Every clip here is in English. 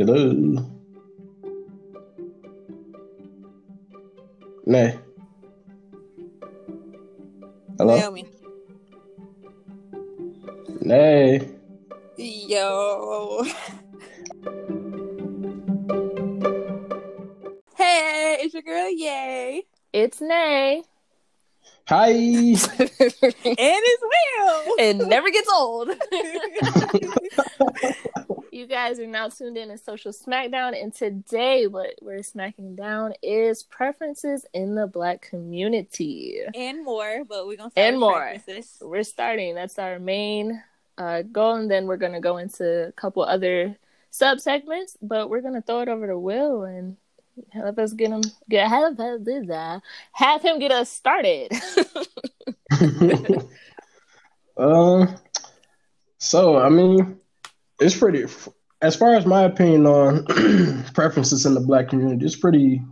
Hello. Nay. Hello. Naomi. Nay. Yo. hey, it's your girl, Yay. It's Nay. Hi. And it's Will. It never gets old. you guys are now tuned in to Social Smackdown, and today what we're smacking down is preferences in the Black community. and more, but we're going to start And with more. preferences. We're starting. That's our main uh, goal, and then we're going to go into a couple other sub segments. But we're going to throw it over to Will and help us get him get have have, have him get us started. um. So I mean, it's pretty. As far as my opinion on preferences in the black community, it's pretty,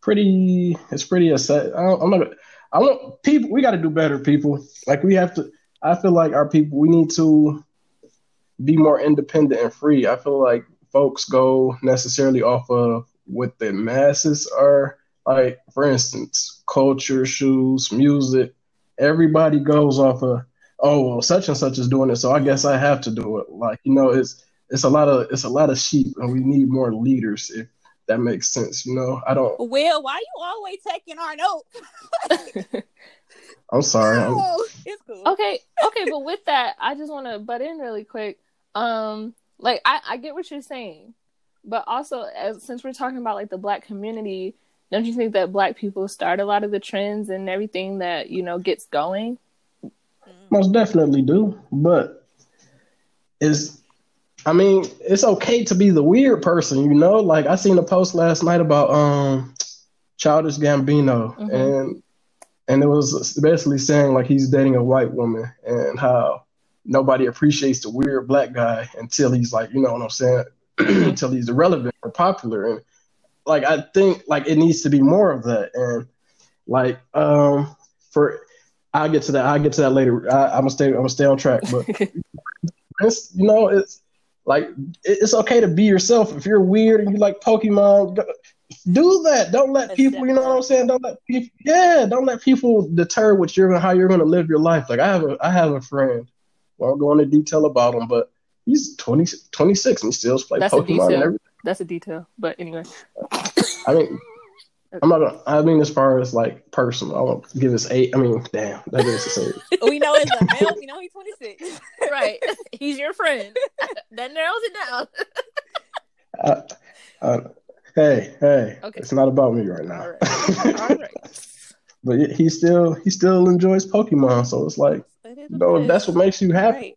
pretty. It's pretty. Asset. I I'm not. I want people. We got to do better, people. Like we have to. I feel like our people. We need to be more independent and free. I feel like folks go necessarily off of what the masses are like. For instance, culture, shoes, music. Everybody goes off of oh well such and such is doing it so i guess i have to do it like you know it's it's a lot of it's a lot of sheep and we need more leaders if that makes sense you know i don't Will, why you always taking our note? i'm sorry I'm, it's cool. okay okay but with that i just want to butt in really quick um like I, I get what you're saying but also as since we're talking about like the black community don't you think that black people start a lot of the trends and everything that you know gets going most definitely do but it's i mean it's okay to be the weird person you know? Like i seen a post last night about um childish gambino. Mhm. and and it was basically saying like he's dating a white woman and how nobody appreciates the weird black guy until he's like you know what i'm saying? Until he's irrelevant or popular. And like i think like it needs to be more of that. And like um for i'll get to that i'll get to that later. I, i'm gonna stay i'm gonna stay on track but it's you know it's like it's okay to be yourself if you're weird and you like pokemon. Go- do that. Don't let people you know what i'm saying? Don't let people yeah don't let people deter what you're gonna how you're gonna live your life. Like i have a i have a friend well, i'll go into detail about him but he's 20 26 and he still plays That's a pokemon and detail. everything. That's a detail but anyway. I mean, I'm not. Gonna, I mean, as far as like personal, I won't give this eight. I mean, damn, that is the same. We know it's a male. We know he's 26. right he's your friend that narrows it down Uh, uh, hey, hey, Okay. it's not about me right now. all right all right but he- he still he still enjoys Pokemon, so it's like, It is you know, if that's what makes you happy. Right.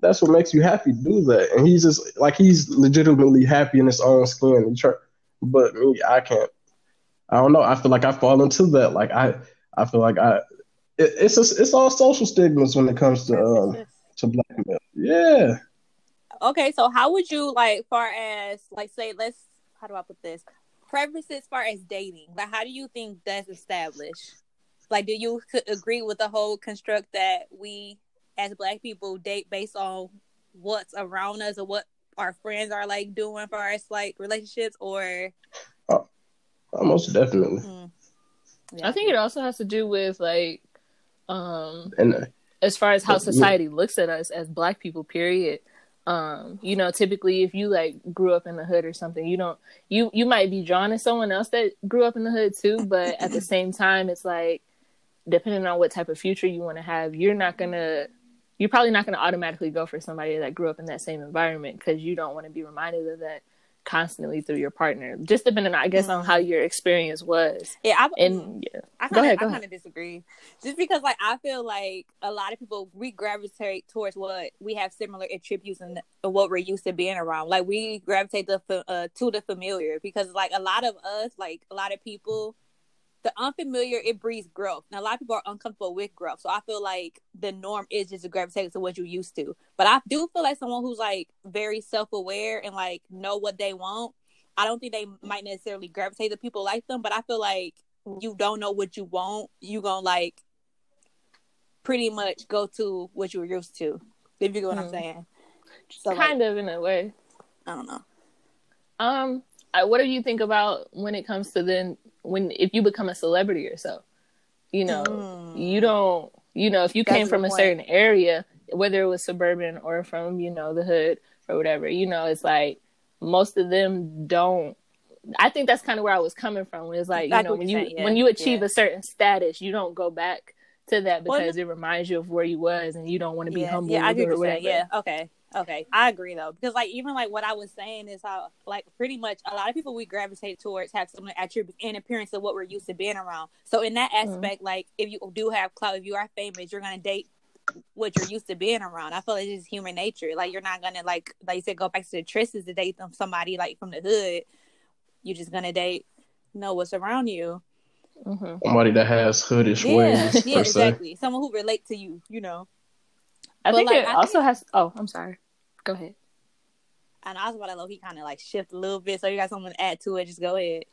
That's what makes you happy. Do that, and he's just like he's legitimately happy in his own skin. But me, I can't. I don't know. I feel like I fall into that. Like I, I feel like I. It, it's just, it's all social stigmas when it comes to um, to black men. Yeah. Okay, so how would you like far as like say let's how do I put this? Preferences as far as dating. Like how do you think that's established? Like do you agree with the whole construct that we as black people date based on what's around us or what our friends are like doing for us like relationships or Almost definitely. Hmm. i think it also has to do with like um And as far as how Yeah. society looks at us as black people period um you know typically if you like grew up in the hood or something you don't you you might be drawn to someone else that grew up in the hood too but at the same time it's like depending on what type of future you want to have you're not gonna you're probably not gonna automatically go for somebody that grew up in that same environment because you don't want to be reminded of that constantly through your partner just depending i guess on how your experience was yeah, I, and yeah I Go kinda, ahead, go I kind of disagree. Just because, like, I feel like a lot of people we gravitate towards what we have similar attributes and what we're used to being around. Like, we gravitate the uh, to the familiar because, like, a lot of us, like, a lot of people, the unfamiliar it breeds growth. Now, a lot of people are uncomfortable with growth, so I feel like the norm is just to gravitate to what you're used to. But I do feel like someone who's like very self aware and like know what they want. I don't think they might necessarily gravitate to people like them, but I feel like you don't know what you want, you gonna like pretty much go to what you were used to. If you get what I'm Hmm. saying. So, like, kind of in a way I don't know. Um, I, what do you think about when it comes to then when if you become a celebrity yourself? You know, Mm. you don't. You know, if you That's came from a point. certain area, whether it was suburban or from you know the hood or whatever, you know, it's like most of them don't. I think that's kind of where I was coming from. It's like you know when saying, yeah, when you achieve yeah. a certain status, you don't go back to that Well, because it reminds you of where you was, and you don't want to be yeah, humble yeah, I get or whatever. Yeah, okay, okay, I agree though because like even like what I was saying is how like pretty much a lot of people we gravitate towards have some attributes and appearance of what we're used to being around. So in that Mm-hmm. aspect, like if you do have clout, if you are famous, you're gonna date what you're used to being around. I feel like it's just human nature. Like you're not gonna like like you said go back to the tristes to date them somebody like from the hood. You're just gonna date know what's around you. hmm Somebody that has hoodish Yeah, ways yeah, per se. exactly. Someone who relate to you. You know. I But, think like, it I also has. Oh, I'm sorry. Go ahead. And I was about to low he kind of like shift a little bit. So you got something to add to it? Just go ahead.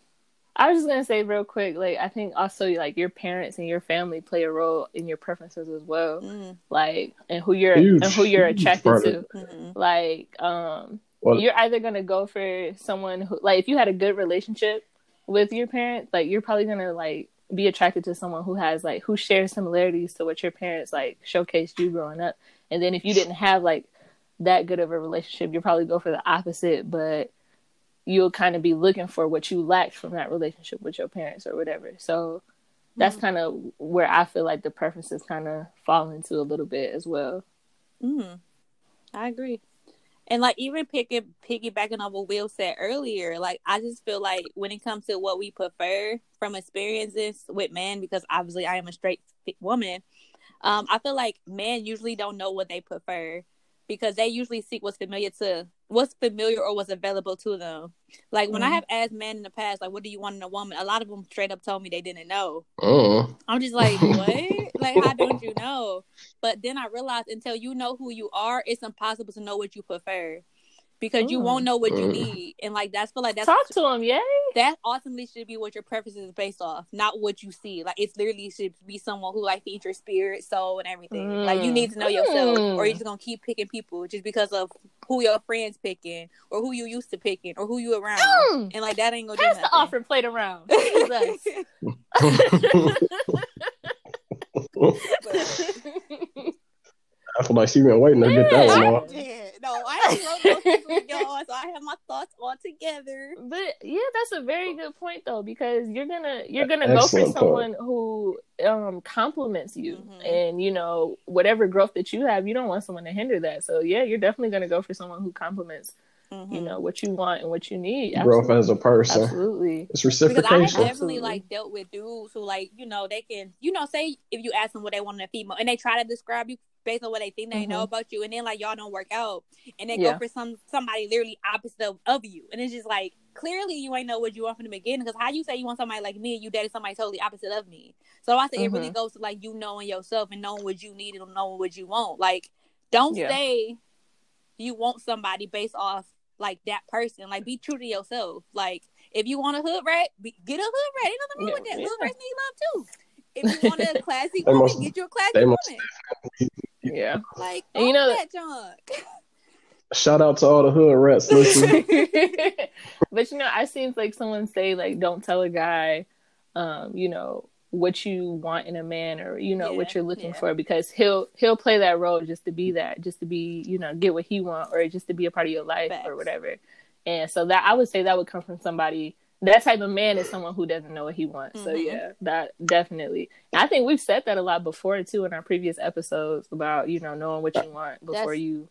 I was just gonna say real quick, like I think also like your parents and your family play a role in your preferences as well, Mm, like and who you're Huge, and who you're attracted to. of mm, Like, um, Well, you're either gonna go for someone who, like, if you had a good relationship with your parents, like you're probably gonna like be attracted to someone who has like who shares similarities to what your parents like showcased you growing up. And then if you didn't have like that good of a relationship, you'll probably go for the opposite, but you'll kind of be looking for what you lacked from that relationship with your parents or whatever. So that's kind of where I feel like the preferences kind of fall into a little bit as well. mm. I agree. And like even picking piggybacking on what Will said earlier, like I just feel like when it comes to what we prefer from experiences with men, because obviously I am a straight woman, um, I feel like men usually don't know what they prefer because they usually seek what's familiar to what's familiar or what's available to them. Like when I Mhm. have asked men in the past, like, what do you want in a woman? A lot of them straight up told me they didn't know. mm, I'm just like, what? like, how don't you know? But then I realized until you know who you are, it's impossible to know what you prefer because you Mm. won't know what you Mm. need. And like, that's feel like that's Talk to him, yay! that ultimately should be what your preferences is based off, not what you see. Like, it's literally should be someone who like feeds your spirit, soul, and everything. Like, you Mm. need to know yourself, or you're Mm. just gonna keep picking people just because of who your friends picking, or who you used to picking, or who you around. Mm. And like that ain't gonna Pass do the nothing. offering plate around. Jesus. I feel like she been waiting to get that one Yeah. off. Did. No, I ain't wrote those things with y'all, so I have my thoughts all together. but yeah, that's a very good point though, because you're gonna you're gonna go for Excellent point. someone who um compliments you, Mhm. and you know whatever growth that you have, you don't want someone to hinder that. So yeah, you're definitely gonna go for someone who compliments Mhm. you know what you want and what you need. Growth as a person. Absolutely. It's because I have definitely like dealt with dudes who like you know they can you know say if you ask them what they want in a female and they try to describe you based on what they think they know Mhm. about you and then like y'all don't work out and they Yeah. go for some somebody literally opposite of, of you and it's just like clearly you ain't know what you want from the beginning because how you say you want somebody like me and you dated somebody totally opposite of me so I say it really Mhm. goes to like you knowing yourself and knowing what you need and knowing what you want like don't Yeah. say you want somebody based off like that person like be true to yourself like if you want a hood rat, be, get a hood rat. Ain't nothing wrong Yeah, with that. yeah. Hood rats need love too. If you want a classy woman, most- get you a classy woman. most- Yeah. like, And you know- that junk. Shout out to all the hood rats listening. but you know, I seen like someone say like, don't tell a guy, um, you know, what you want in a man or you know what you're looking yeah. for because he'll he'll play that role just to be that, just to be you know get what he want or just to be a part of your life Facts. or whatever. And so that I would say that would come from somebody. That type of man is someone who doesn't know what he wants. So Mhm. yeah, that definitely. And I think we've said that a lot before too in our previous episodes about you know knowing what you want before That's- you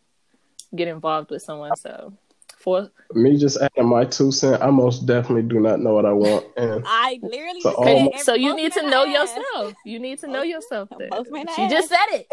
get involved with someone. So for Me just adding my two cent, I most definitely do not know what I want. And I literally So just said Um, so you need to know I ask. yourself. You need to know yourself. then. most men She just said it.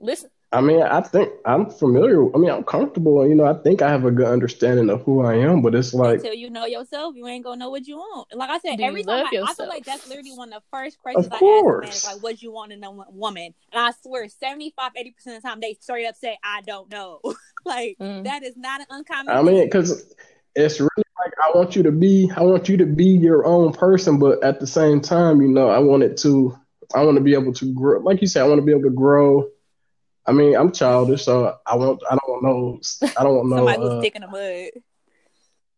Listen, I mean, I think I'm familiar. I mean, I'm comfortable. You know, I think I have a good understanding of who I am, but it's like, Until you know yourself, you ain't gonna know what you want. Like I said, Do every time I, I feel like that's literally one of the first questions Of I ask a man is like, "What you want in a woman?" And I swear, 75, 80 percent of the time, they straight up say, "I don't know." like Mm. that is not an uncommon. I mean, because it's really like I want you to be, I want you to be your own person, but at the same time, you know, I want it to, I want to be able to grow. Like you said, I want to be able to grow. I mean, I'm childish, so I want, I don't want no, I don't want no. somebody Uh, stick in the mud.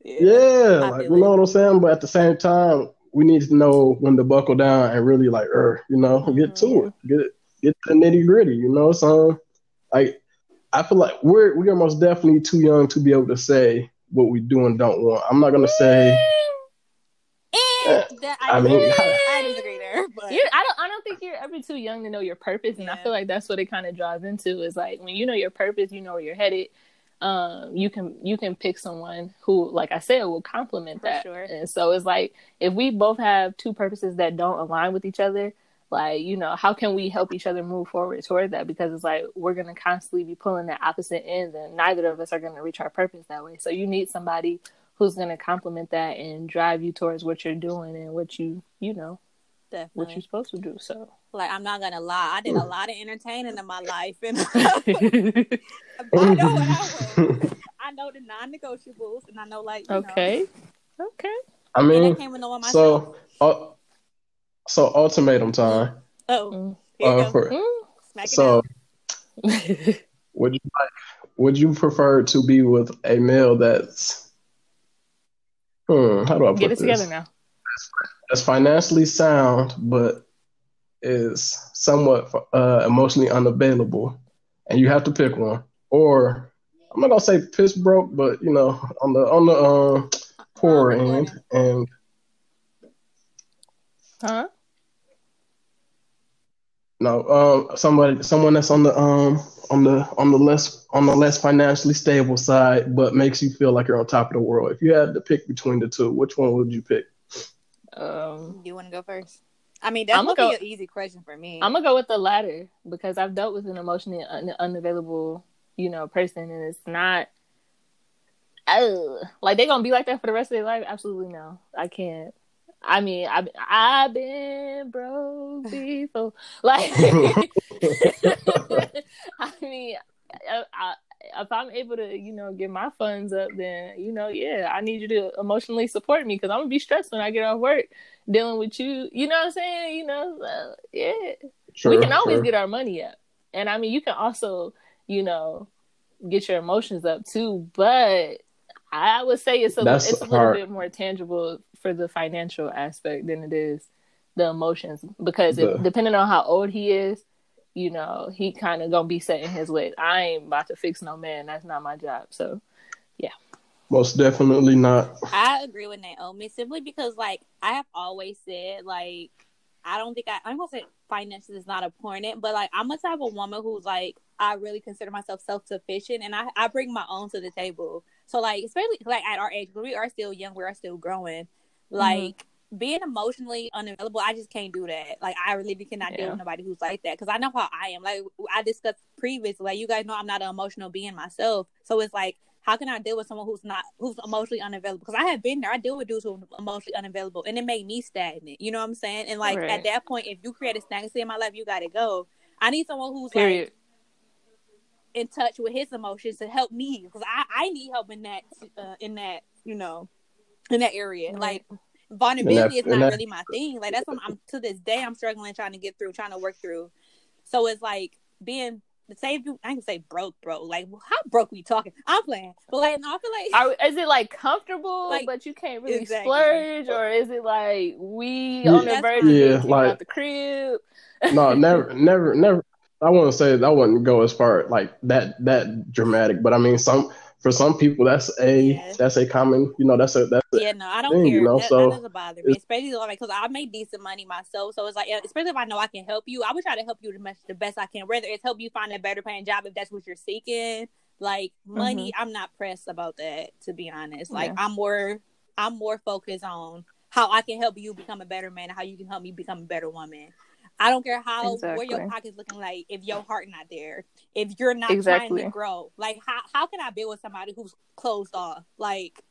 Yeah, I like you know what I'm saying. But at the same time, we need to know when to buckle down and really like, er, you know, get to Mhm. it, get get to the nitty gritty. You know, so like I feel like we're we are most definitely too young to be able to say what we do and don't want. I'm not gonna say. That, I, I mean, disagree. I disagree there, but I don't. I don't think you're ever too young to know your purpose, and I feel like that's what it kind of draws into. Is like when you know your purpose, you know where you're headed. Um, you can you can pick someone who, like I said, will complement that. sure. And so it's like if we both have two purposes that don't align with each other, like you know, how can we help each other move forward toward that? Because it's like we're gonna constantly be pulling at opposite ends, and neither of us are gonna reach our purpose that way. So you need somebody who's gonna complement that and drive you towards what you're doing and what you you know what you're supposed to do. So Like I'm not gonna lie, I did a lot of entertaining in my life, and I know what I want. I know the non-negotiables, and I know like you okay, okay. I Know, and I mean, can't even know what so uh, so ultimatum time. oh, Mm. here Uh, go. for, Mm. So would you like would you prefer to be with a male that's hmm, how do I put Get it this? together now. That's financially sound but is somewhat uh, emotionally unavailable, and you have to pick one. Or I'm not gonna say piss broke, but you know, on the on the um, poorer Um, end, and Huh? No, um, somebody someone that's on the um on the on the less on the less financially stable side, but makes you feel like you're on top of the world. If you had to pick between the two, which one would you pick? Um, You want to go first? I mean, that's I'ma be an easy question for me. I'm gonna go with the latter because I've dealt with an emotionally un- unavailable, you know, person, and it's not. Oh, like they're gonna be like that for the rest of their life? Absolutely no. I can't. I mean, I've I've been broke before. Like, I mean, I, I, if I'm able to, you know, get my funds up, then you know, yeah, I need you to emotionally support me because I'm gonna be stressed when I get off work dealing with you. You know what I'm saying? You know, so, yeah Sure, we can always sure. get our money up. And I mean, you can also, you know, get your emotions up too. But I would say it's a That's it's a little hard. bit more tangible for the financial aspect than it is the emotions because The- if, depending on how old he is, you know, he kind of gonna be set in his ways. I ain't about to fix no man. That's not my job. So yeah. Most definitely not. I agree with Naomi simply because, like, I have always said, like, I don't think I, I'm gonna say finances is not important, but like, I'm a type of woman who's like, I really consider myself self sufficient and I, I bring my own to the table. So, like, especially like at our age, because we are still young, we are still growing, like, being emotionally unavailable, I just can't do that. Like, I really cannot deal with nobody who's like that because I know how I am. Like, I discussed previously, like, you guys know I'm not an emotional being myself. So, it's like, how can I deal with someone who's not who's emotionally unavailable? Because I have been there. I deal with dudes who are emotionally unavailable, and it made me stagnant. You know what I'm saying? And like Right. at that point, if you create a stagnancy in my life, you got to go. I need someone who's period. like in touch with his emotions to help me because I I need help in that uh, in that you know in that area. Like vulnerability And that- is not that- really my thing. Like that's what I'm to this day I'm struggling trying to get through, trying to work through. So it's like being say if you I can say broke, bro. Like how broke we talking? I'm playing, but like no, I feel like Are, is it like comfortable, Like, but you can't really exactly. splurge, or is it like we Yeah. on the verge fine. of Yeah, like- out the crib? No, never, never, never. I wouldn't say I wouldn't go as far like that that dramatic, but I mean some for some people that's a Yeah. that's a common you know that's a that's a, Yeah, no, I don't thing, care. you know, that, so that doesn't bother me, especially like because I make decent money myself. So it's like, especially if I know I can help you, I would try to help you the best, the best I can. Whether it's help you find a better paying job if that's what you're seeking, like money, I'm not pressed about that. To be honest, like Mm-hmm. Yeah. I'm more, I'm more focused on how I can help you become a better man, and how you can help me become a better woman. I don't care how where your pocket's looking like if your heart not there, if you're not Exactly. trying to grow. Like how how can I build with somebody who's closed off? Like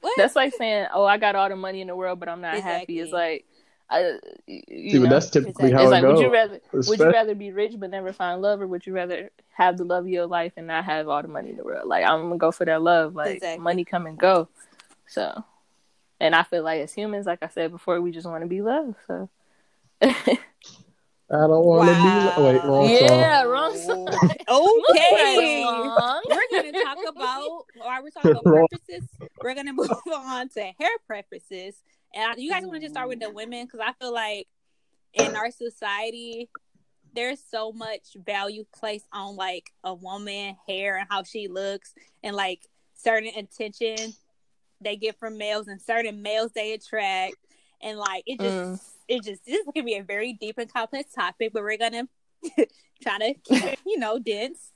what? That's like saying, "Oh, I got all the money in the world, but I'm not happy." It's like, uh, I, you see, know, that's typically how it's it like, would you rather would you rather be rich but never find love, or would you rather have the love of your life and not have all the money in the world? Like, I'm gonna go for that love. Like, Exactly. money come and go. So, and I feel like as humans, like I said before, we just want to be loved. So, I don't want to Wow. be. Wait, wrong yeah, wrong song. Okay. Moving. We're gonna talk about or we're talking about Wrong. purposes we're gonna move on to hair preferences. And I, you guys want to just start with the women because I feel like in our society, there's so much value placed on like a woman hair and how she looks and like certain attention they get from males and certain males they attract and like it just mm. It just this can be a very deep and complex topic but we're gonna try to keep it you know dense.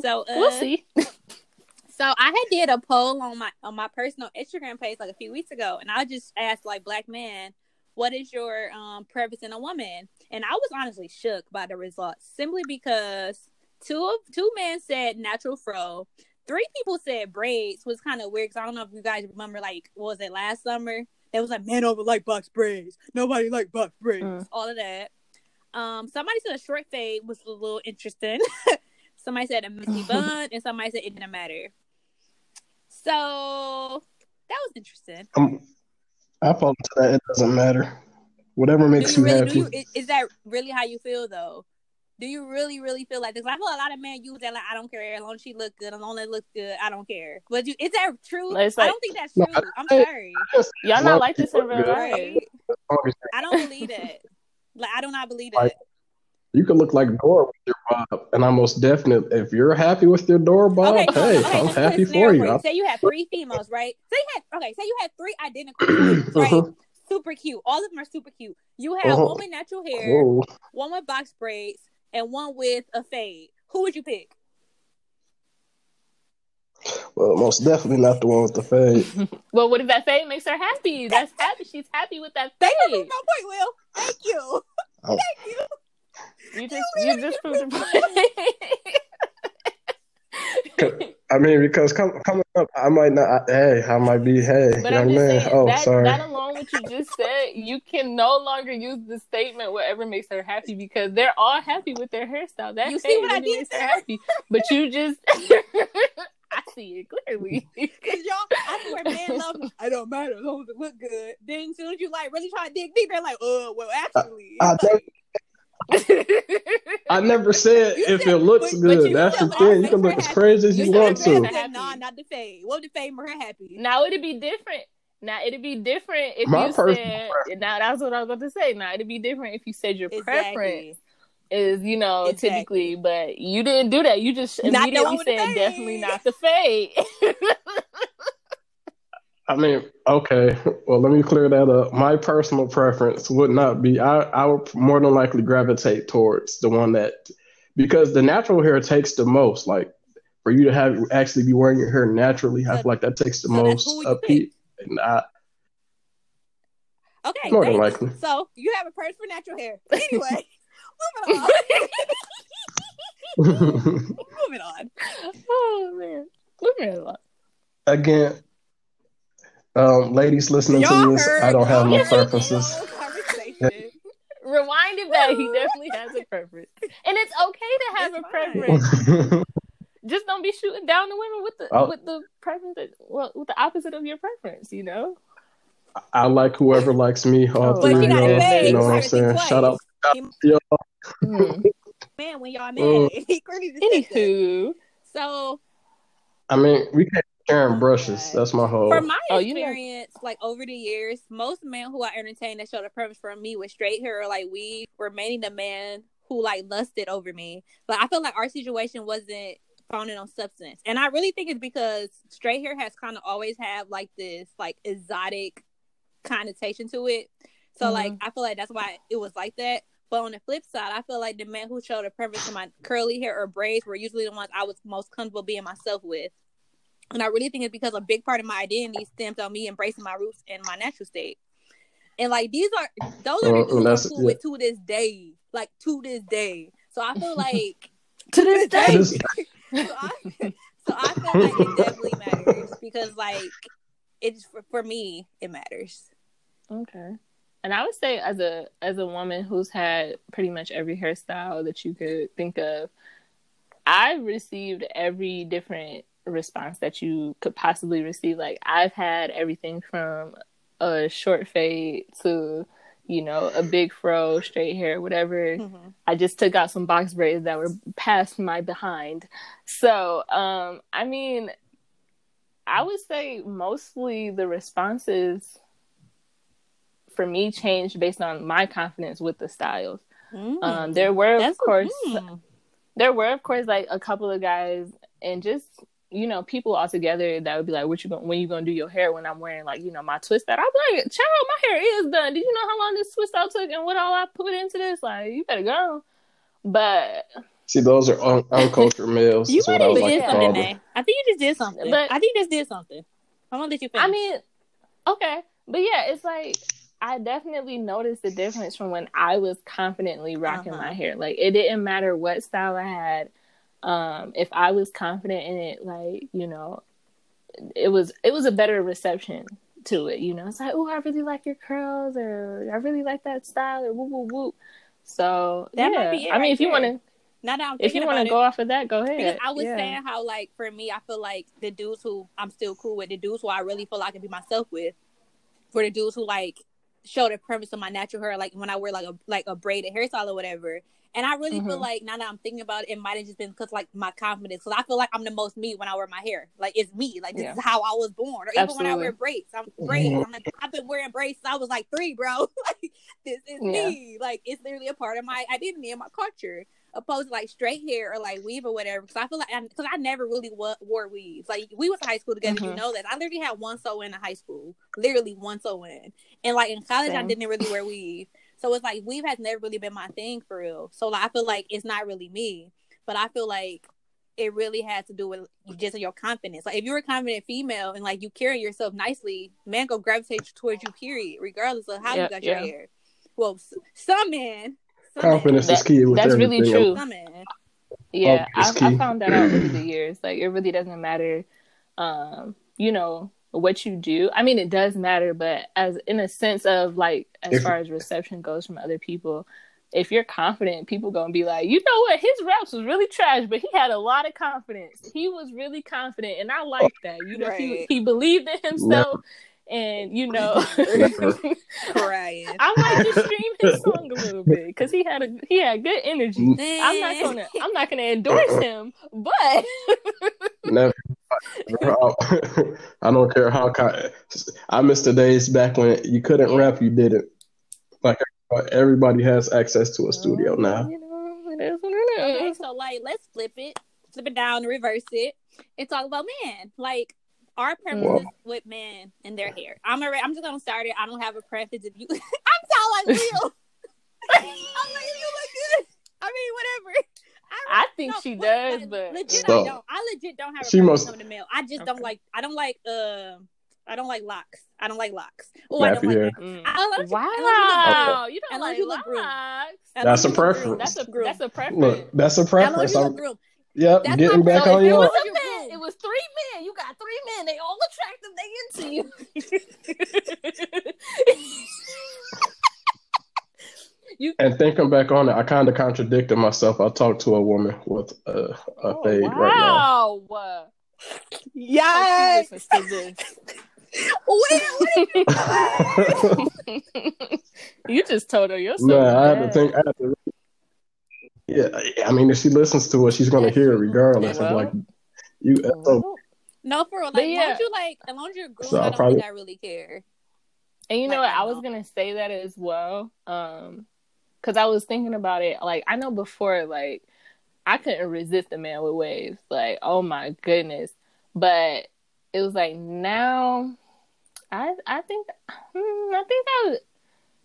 So uh, we'll see. so i had did a poll on my on my personal instagram page like a few weeks ago and i just asked like black men what is your um preference in a woman? And i was honestly shook by the results simply because two of two men said natural fro. Three people said braids was kind of weird because I don't know if you guys remember like was it last summer? It was like men over like box braids. Nobody like box braids. Mm. All of that. Um, somebody said a short fade was a little interesting. somebody said a messy bun, and somebody said it didn't matter. So that was interesting. Um, I fall into that. It doesn't matter. Whatever makes you, you really, happy. You, is that really how you feel though? Do you really, really feel like this? I feel a lot of men use that like I don't care as long as she look good, as long as it looks good, I don't care. But you, is that true? Like, I don't think that's true. No, I'm sorry. Y'all not like this in real life. I don't believe it. Like I do not believe it. Like, you can look like Dora with your bob, and I'm most definite. If you're happy with your Dora bob, okay, hey, okay, I'm happy for you. you. Say you have three females, right? Say you had okay. Say you had three identical, twins, right? Uh-huh. Super cute. All of them are super cute. You have uh-huh. one with natural hair, Whoa. one with box braids, and one with a fade, who would you pick? Well, most definitely not the one with the fade. well, what if that fade makes her happy? That's happy. She's happy with that fade. Thank you my point, Will. Thank you. Oh. Thank you. You just you, you just proved the point. I mean, because com- coming up, I might not. Hey, I might be. Hey, but young man. Saying, oh, that, sorry. That alone, what you just said, you can no longer use the statement "whatever makes her happy" because they're all happy with their hairstyle. That you see what I did makes her happy, but you just. I see it clearly. Cause y'all, I swear, men love. Me. I don't matter as long as it look good. Then as soon as you like really try to dig deep, they're like, "Uh, well, actually." I, I think I never said you if said, it looks but, good. But That's the thing. You can look as crazy as you, you want to. Nah, not the fade. What the fade her happy? Now it'd be different. Now it'd be different if My you said. Preference. Now that's what I was about to say. Now it'd be different if you said your exactly. preference is you know exactly. typically, but you didn't do that. You just immediately said definitely not the fade. I mean, okay. Well, let me clear that up. My personal preference would not be. I I would more than likely gravitate towards the one that because the natural hair takes the most. Like for you to have actually be wearing your hair naturally, so, I feel like that takes the so most upkeep. And I, okay, more than likely. So you have a purse for natural hair. Anyway, moving on. moving on. Oh man, moving on. Again, um, ladies listening Y'all to this, I don't have no preferences. Rewind it back. He definitely has a preference, and it's okay to have it's a preference. Just don't be shooting down the women with the I'll, with the preference, well, with the opposite of your preference. You know. I like whoever likes me. All oh, three, you know, you know what I'm saying. Shout out, y'all. Mm. Man, when y'all mm. mad, Anywho, so I mean, we can't Sharing oh brushes. That's my whole. From my oh, experience, you know. like over the years, most men who I entertained that showed a preference for me with straight hair or like weave were mainly the man who like lusted over me. But I feel like our situation wasn't founded on substance, and I really think it's because straight hair has kind of always had like this like exotic connotation to it. So mm-hmm. like I feel like that's why it was like that. But on the flip side, I feel like the men who showed a preference for my curly hair or braids were usually the ones I was most comfortable being myself with. And I really think it's because a big part of my identity stems on me embracing my roots and my natural state. And like these are those are the dudes I'm with to this day. Like to this day. So I feel like to this day. so, I, so I feel like it definitely matters because like it's for, for me it matters. Okay. And I would say as a as a woman who's had pretty much every hairstyle that you could think of, I've received every different response that you could possibly receive. Like I've had everything from a short fade to you know a big fro, straight hair, whatever. Mm-hmm. I just took out some box braids that were past my behind. So um, I mean, I would say mostly the responses for me changed based on my confidence with the styles. Mm, um, there were, of course, mm. there were, of course, like a couple of guys and just you know people all together that would be like, "What you going? When you gonna do your hair?" When I'm wearing like you know my twist out, I'm like, "Child, my hair is done. Did you know how long this twist out took and what all I put into this? Like, you better go." But See, those are un- uncultured males. you might have did something, man. I think you just did something. But I think you just did something. I'm gonna let you finish. I mean, okay, but yeah, it's like I definitely noticed the difference from when I was confidently rocking uh-huh. my hair. Like it didn't matter what style I had. Um, if I was confident in it, like you know, it was it was a better reception to it. You know, it's like, oh, I really like your curls, or I really like that style, or woo woo woo. So that yeah. might be. It I right mean, if you want to now that I'm if you want to go off of that, go ahead. Because I was yeah. saying how like for me, I feel like the dudes who I'm still cool with, the dudes who I really feel like I can be myself with, for the dudes who like show the premise of my natural hair, like when I wear like a like a braided hairstyle or whatever. And I really mm-hmm. feel like now that I'm thinking about it, it might have just been because like my confidence. Because I feel like I'm the most me when I wear my hair. Like it's me. Like this yeah. is how I was born. Or even Absolutely. when I wear braids, I'm braids. Mm-hmm. I'm like I've been wearing braids since I was like three, bro. like this is yeah. me. Like it's literally a part of my identity and my culture opposed to like straight hair or like weave or whatever. Because I feel like because I, I, never really wore weaves. Like we was in high school together, mm-hmm. you know that. I literally had one sew in high school, literally one sew in, and like in college Same. I didn't really wear weave. So it's like weave has never really been my thing for real. So like I feel like it's not really me, but I feel like it really has to do with just your confidence. Like if you're a confident female and like you carry yourself nicely, man go gravitate towards you. Period, regardless of how you got your hair. Well, some men Confidence is key. that's really true. Yeah, I, I, found that out over the years. Like it really doesn't matter, um, you know, what you do. I mean, it does matter, but as in a sense of like, as if, far as reception goes from other people, if you're confident, people gonna be like, you know what, his raps was really trash, but he had a lot of confidence. He was really confident, and I like that. You know, right. he he believed in himself and you know, crying. I might just stream his song a little bit because he had a he had good energy. Man. I'm not mm. gonna I'm not gonna endorse him, but never. I don't care how. I miss the days back when you couldn't rap, you did it. Like everybody has access to a studio now. You know, it is what it is. Okay, so like, let's flip it, flip it down, reverse it, and talk about man. Like, our preferences with men and their hair. I'm already, I'm just gonna start it. I don't have a preference. If you, I'm tall like real. I'm like, you look good. I mean, whatever. I, I think she does, but legit, I don't. I legit don't have a she must... of the male. I just okay. don't like. I don't like. Uh, I don't like locks. I don't like locks. Oh, I don't like hair. Mm. I, wow, you, don't like locks. That's a preference. That's a preference. that's a preference. Look, that's a preference. Yep, That's getting back so on your. It was a man. It was three men. You got three men. They all attractive. They into you. you. And thinking back on it, I kind of contradicted myself. I talked to a woman with a, a oh, fade wow. right now. Wow. Oh, yes. wait, wait. you just told her yourself. No, I had to think. I had to yeah, I mean, if she listens to it, she's gonna hear it regardless. Well, like you. So, no, for real. Like, yeah. as long as you like, as long as you're grown, so I don't probably, think I really care. And you like, know what? I, I was gonna say that as well, um, because I was thinking about it. Like, I know before, like, I couldn't resist a man with waves. Like, oh my goodness! But it was like now, I I think hmm, I think I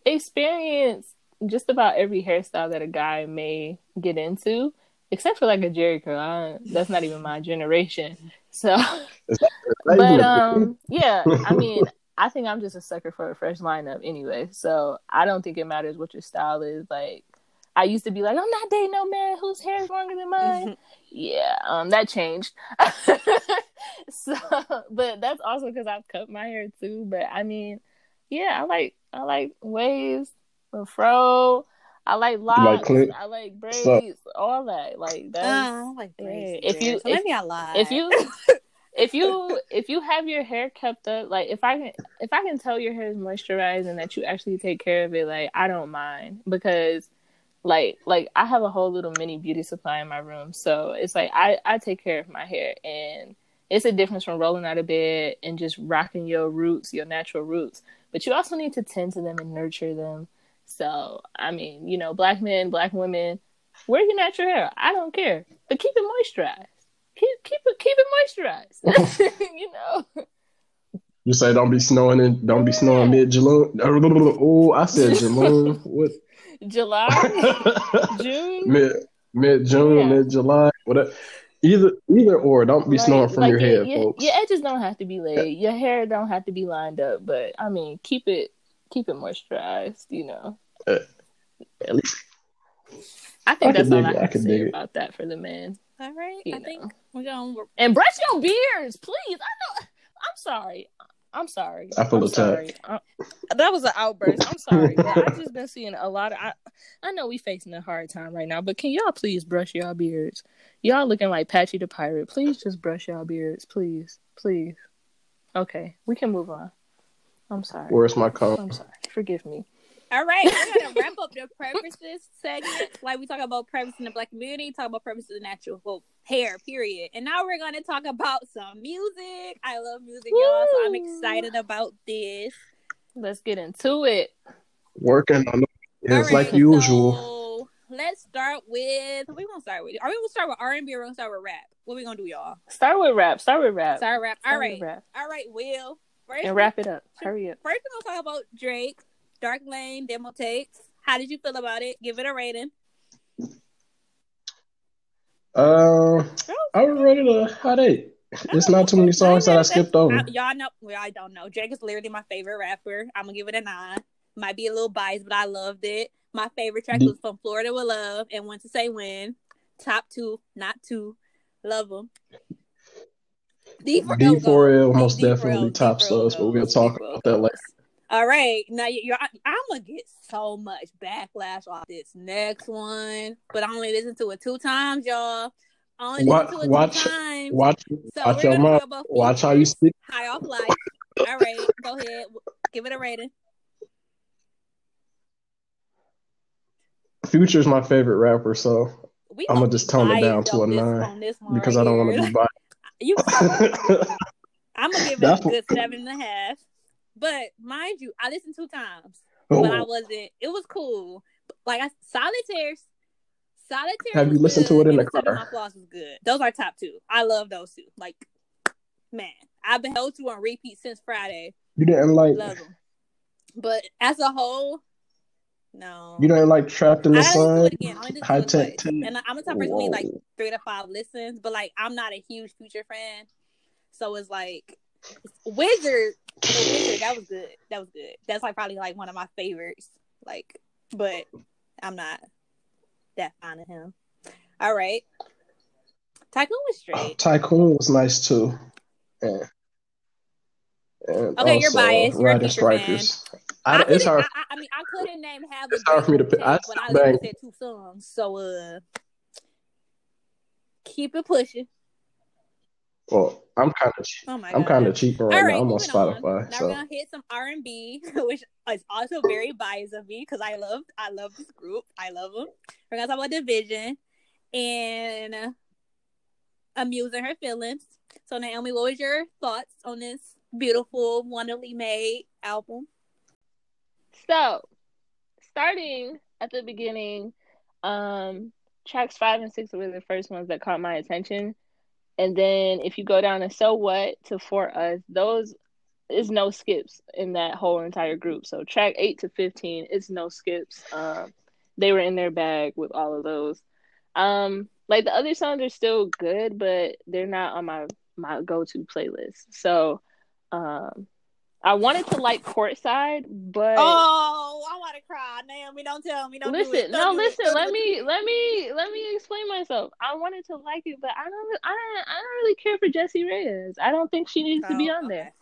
experienced just about every hairstyle that a guy may get into, except for like a Jheri curl. I, that's not even my generation. So, but um, yeah, I mean, I think I'm just a sucker for a fresh lineup anyway. So I don't think it matters what your style is. Like, I used to be like, I'm not dating no man whose hair is longer than mine. Mm-hmm. Yeah, um, that changed. so, but that's also because I've cut my hair too. But I mean, yeah, I like I like waves a fro. I like locks. Like I like braids. All that. Like that. Uh, I like braids. Yeah. If you, so if, maybe I lie. If you, if you, if you have your hair kept up, like if I can, if I can tell your hair is moisturized and that you actually take care of it, like I don't mind because, like, like I have a whole little mini beauty supply in my room, so it's like I I take care of my hair and it's a difference from rolling out of bed and just rocking your roots, your natural roots. But you also need to tend to them and nurture them. So, I mean, you know, black men, black women, wear your natural hair. I don't care, but keep it moisturized. Keep keep it keep it moisturized. you know. You say don't be snowing and don't be snowing mid July. Oh, I said July. what? July, June, mid mid June, Yeah. mid July, whatever. Either either or. Don't be Like- snowing from like your head, your, folks. Your edges don't have to be laid. Your hair don't have to be lined up. But I mean, keep it keep it moisturized. You know. At least I think I that's could all dig I it. I have to say about that for the man. All right. You I think we're going. to And brush your beards, please. I know. I'm sorry. I'm sorry. I feel I'm attacked. sorry. Uh, that was an outburst. I'm sorry. I've just been seeing a lot of. I, I know we facing a hard time right now, but can y'all please brush y'all beards? Y'all looking like Patchy the Pirate. Please just brush y'all beards, please, please. Okay, we can move on. I'm sorry. Where's my comb? I'm sorry. Forgive me. All right, we're gonna wrap up the preferences segment. Like we talk about preferences in the black community, talk about preferences in natural well, hair, period. And now we're gonna talk about some music. I love music, y'all, so I'm excited about this. Let's get into it. Working on it. It's right, like usual. So let's start with what we gonna start with? Are we gonna start with R and B or we gonna start with rap? What we gonna do, y'all? Start with rap. Start with rap. Start rap. All with right. rap. All right, Will. First, And wrap it up. Hurry up. first we're gonna talk about Drake, Dark Lane, Demo Tapes. How did you feel about it? Give it a rating. Uh, I was ready to hot eight. It's not too many songs that I skipped over. I, y'all know, well, I don't know. Drake is literally my favorite rapper. I'm gonna give it a nine. Might be a little biased, but I loved it. My favorite track was from Florida with Love and When to Say When. Top two, not two. Love them. D4L D4L most D4L definitely tops D4L us, but we'll goes. talk D4L about that later. All right, now you- you're, I'm gonna get so much backlash off this next one, but I only listened to it two times, y'all. I only Wa- listened to it watch- two times. Watch, So watch your mouth. Watch how you speak. High off life. All right, go ahead. Give it a rating. Future's my favorite rapper, so We I'ma just tone it down to a nine, on this one because right I don't want to be biased. You, I'm gonna give it That's a what- good seven and a half. But mind you, I listened two times, but I Oh, wasn't. It was cool. Like I, solitaires. Solitaire. Have you was listened to it in the Seven car? My Flaws was good. Those are top two. I love those two. Like, man, I've been those two on repeat since Friday. you didn't like Love them. But as a whole, no. you didn't like Trapped in the gotta listen to Sun. it again. I only listened High Tech. Tech. And I'm the type of person who need like three to five listens, but like I'm not a huge Future fan, so it's like Wizard. That was good. That was good. That's like probably like one of my favorites. Like, but I'm not that fond of him. All right, Tycoon was straight. Tycoon was nice too. And, and Okay, you're biased. You're a Riding Strikers. I, I, it's hard. I, I, mean, I couldn't name half the It's hard for me to pick. I but I said two songs. So, uh, keep it pushing. Well, I'm kind of cheap. Oh my I'm kind of cheating right All now. I'm on moving Spotify, Now so we're gonna hit some R and B, which is also very biased of me because I love I love this group. I love them. We're gonna talk about dvsn and A Muse in Her Feelings. So Naomi, what was your thoughts on this beautiful, wonderfully made album? So, starting at the beginning, um, tracks five and six were the first ones that caught my attention. And then if you go down to So What to For Us, those is no skips in that whole entire group. So track eight to fifteen, it's no skips. Um, they were in their bag with all of those. Um, like the other songs are still good, but they're not on my my go to playlist. So, um, I wanted to like Courtside, but Oh, I want to cry. Naomi, don't tell me. Don't do listen, it. no, do it. listen. Don't Let me, let me, let me explain myself. I wanted to like it, but I don't, I don't, I don't really care for Jessie Reyez. I don't think she needs to be Oh, on okay. there.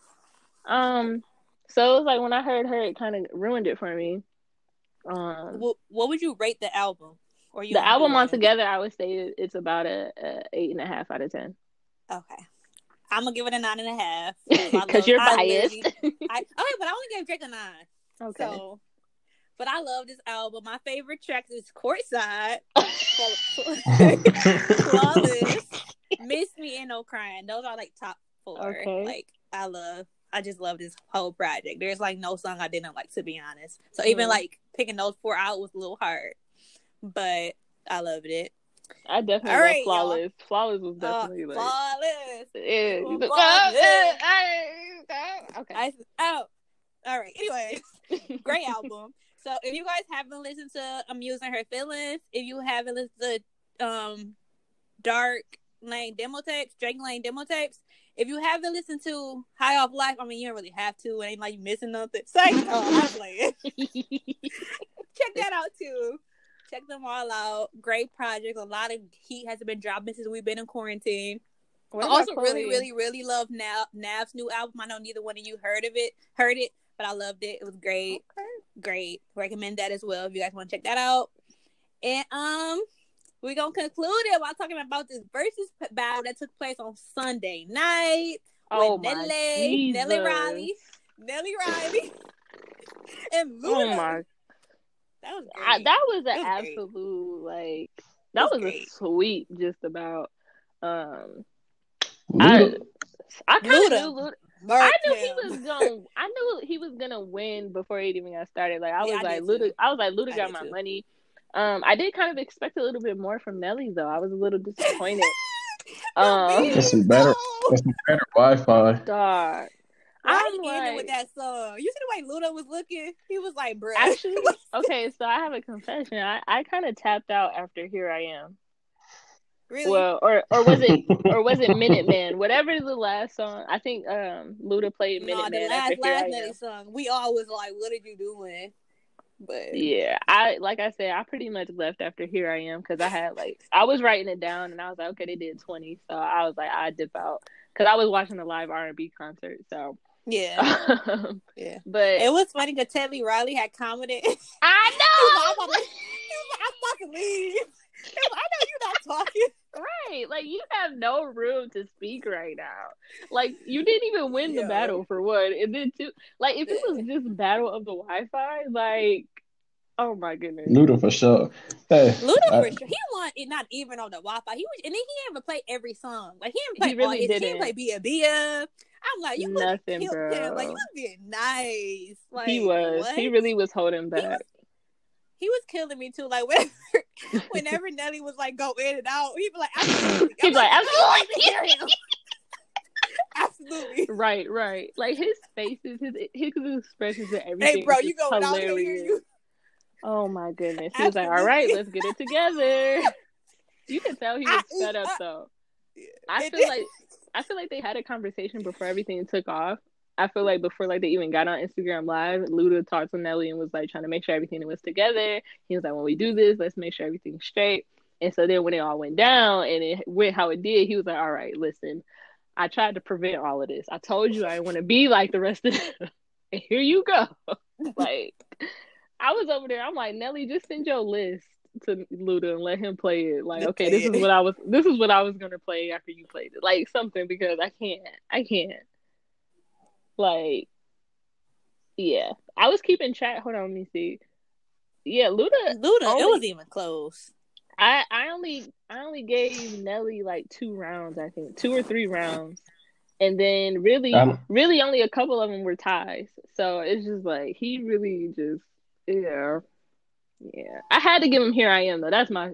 Um, so it was like when I heard her, it kind of ruined it for me. Um, What, what would you rate the album? Or you the album altogether, I would say it's about a, a eight and a half out of ten. Okay. I'm gonna give it a nine and a half. Because you're I biased. I, okay, but I only gave Drake a nine. okay. So, but I love this album. My favorite track is Courtside, Flawless, Miss Me and No Crying. Those are like top four. Okay. Like I love I just love this whole project. There's like no song I didn't like to be honest. So even Mhm. like picking those four out was a little hard. But I loved it. I definitely All love right, y'all. flawless. Flawless was Uh, definitely like flawless. yeah. Flawless. Okay. I oh. All right. Anyways, great album. So if you guys haven't listened to A Muse in Her Feelings, if you haven't listened to um Dark Lane demo tapes, Drake Lane demo tapes, if you haven't listened to High Off Life, I mean you don't really have to. It ain't like you missing nothing. Say oh, I'm playing. Check that out too. Check them all out. Great projects. A lot of heat has been dropping since we've been in quarantine. What I also really, really, really love Nav Nav's new album. I know neither one of you heard of it, heard it, but I loved it. It was great, great. Recommend that as well if you guys want to check that out. And um, we're gonna conclude it while talking about this versus battle that took place on Sunday night Oh with my Nelly, Nelly Riley, Nelly Riley, and Luda. Oh my! That was great. I, that was an It was great. absolute like that was was, a sweep. Just about. Um, I Luda, I kind of knew Luda. Murked I knew he was gonna. I knew he was gonna win before it even got started. Like I Yeah, was I like, did Luda. too. I was like, Luda I got my too. money. Um, I did kind of expect a little bit more from Nelly though. I was a little disappointed. um, That's some better- that's some better Wi-Fi. dog. He ended like, with that song? You see the way Luda was looking? He was like, bro. actually, okay. So I have a confession. I I kind of tapped out after Here I Am. really? Well, or or was it or was it Minuteman? Whatever the last song. I think um Luda played no, Minuteman the last last I song. We all was like, what are you doing? But Yeah, I like I said, I pretty much left after Here I Am because I had like I was writing it down and I was like, okay, they did twenty, so I was like, I dip out because I was watching the live R and B concert. So, yeah, but yeah. But it was funny because Teddy Riley had commented. he was I like, oh, I'm know, he was like, I'm about to leave. He was like, I know you're not talking. right? Like you have no room to speak right now. Like you didn't even win the Yeah. battle for one, and then two, like if it was just battle of the Wi-Fi, like, oh my goodness. Luda for sure. Hey, Luda I- for sure. He won it not even on the Wi-Fi. He was, and then he didn't even play every song. Like he didn't play He really all his, He didn't. didn't play Bia Bia. I'm like, you Nothing, bro. him. Like you was being nice. Like he was. what? He really was holding He back. was, he was killing me too. Like whenever, whenever Nelly was like go in and out, he'd be like, absolutely. He's like, "I absolutely. don't even hear him." absolutely. Right, right. Like his faces, his his expressions, and everything. Hey, bro, you go out here? You Oh my goodness. He was like, "All right, let's get it together." You could tell he was I- fed up I- though. I feel did. like I feel like they had a conversation before everything took off. I feel like before like they even got on Instagram Live, Luda talked to Nelly and was like trying to make sure everything was together. He was like, "When we do this, let's make sure everything's straight." And so then when it all went down and it went how it did, he was like, "All right, listen, I tried to prevent all of this. I told you I didn't want to be like the rest of them, and here you go." like I was over there. I'm like, Nelly, just send your list to Luda and let him play it. Like, okay, this is what I was. This is what I was gonna play after you played it. Like something because I can't. I can't. Like, yeah, I was keeping track. Hold on, let me see. Yeah, Luda. Luda, Only- it wasn't even close. I I only I only gave Nelly like two rounds. I think two or three rounds. And then really, Um, really only a couple of them were ties. So it's just like he really just yeah. Yeah. I had to give him Here I Am though. That's my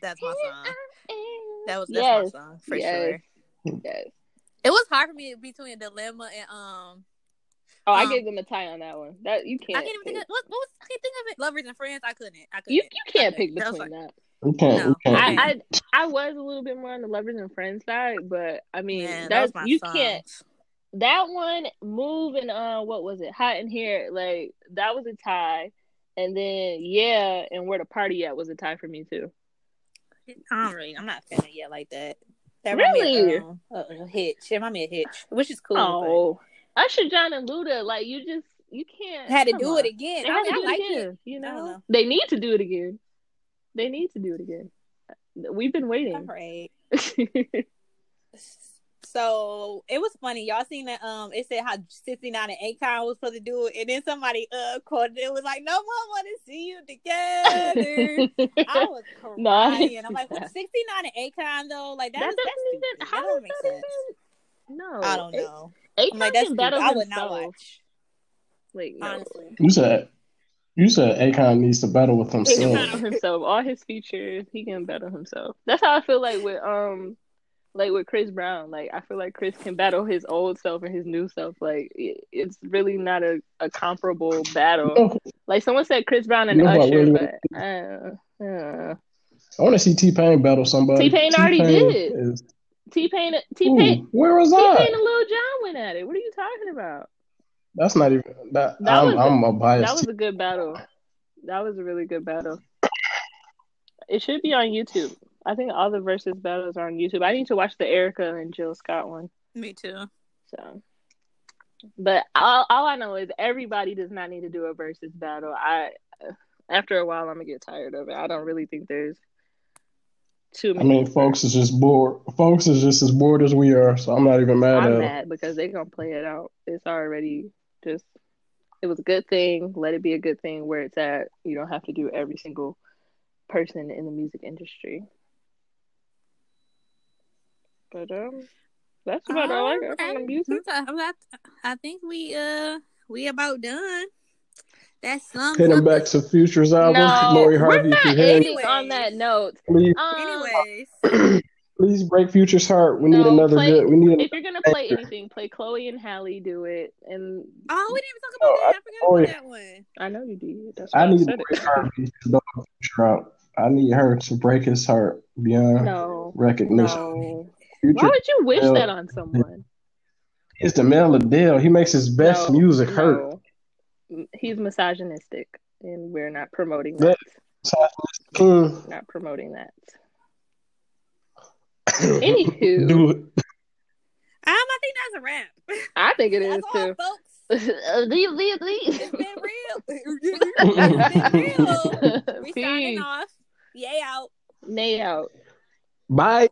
That's my song. That was that's yes. my song for yes. sure. Yes. It was hard for me between Dilemma and um. Oh, I Um, gave them a tie on that one. That you can't. I can't even think of what, what was I can't think of it. Lovers and friends. I couldn't. I couldn't. you you can't pick couldn't. That between like- that. Okay. No. we can't. I, I I was a little bit more on the lovers and friends side, but I mean Man, that that's was my you songs. can't that one move and uh what was it hot in here like that was a tie and then yeah and where the party at was a tie for me too I don't really. I'm not a fan of yet like that. That Really? um, a, a hitch. It remind me of hitch, which is cool. oh usher john and luda like you just you can't had to do on. it again. they I, mean, I do like it it. again you know? know. they need to do it again they need to do it again we've been waiting right. So it was funny. Y'all seen that? Um, it said how 69 and Akon was supposed to do it, and then somebody uh quoted it was like, "No one want to see you together." I was crying. Nah, I'm like, what, 69 and Akon though? Like that, that is, doesn't that's even. How that does make that sense. even? No, I don't A- know. Akon I'm like, that's can stupid. battle I would not himself. watch. Like no. Honestly, You said you said Akon needs to battle with He can battle himself. himself. All his features, he can battle himself. That's how I feel like with um, like with Chris Brown. Like I feel like Chris can battle his old self and his new self. Like it, it's really not a, a comparable battle. No, Like someone said Chris Brown and You know Usher, really but uh, uh, I want to see T Pain battle somebody. T-Pain already T-Pain did. Is, T Pain, T Pain, where was T I? Pain and Lil Jon went at it. What are you talking about? That's not even that. That I'm a- I'm a biased. That was a good battle. That was a really good battle. It should be on YouTube. I think all the versus battles are on YouTube. I need to watch the Erykah and Jill Scott one. me too. So, but all, all I know is everybody does not need to do a versus battle. I after a while I'm gonna get tired of it. I don't really think there's too I mean, folks is just bored. Folks is just as bored as we are, so I'm not even mad I'm at them. mad because they're gonna play it out. It's already just it was a good thing. Let it be a good thing where it's at. You don't have to do every single person in the music industry. But um that's about all I got from the music. I, I think we uh we about done. That's some. Hitting Um, back to Future's album, No, Lori we're not If you ending on that note. please, Um, Anyways, please break Future's heart. We need another play- good. We need. if you're gonna play anything, play Chloe and Halle do it. And oh, we didn't even talk about Oh, that. I forgot oh, about yeah. that one. I know you did. That's why I I, need said Lori it. Harvey to dog Future out. I need her to break his heart beyond No, recognition. no. Future Why would you wish Hell. that on someone? It's the male Adele. He makes his best No, music hurt. no. He's misogynistic, and we're not promoting Yeah. that. King. Not promoting that. Anywho. Do it. Um, I think that's a wrap. I think it is That's all, too. folks. leave, leave, It's leave. been real. it's been real. We signing off. Yay out. Nay out. Bye.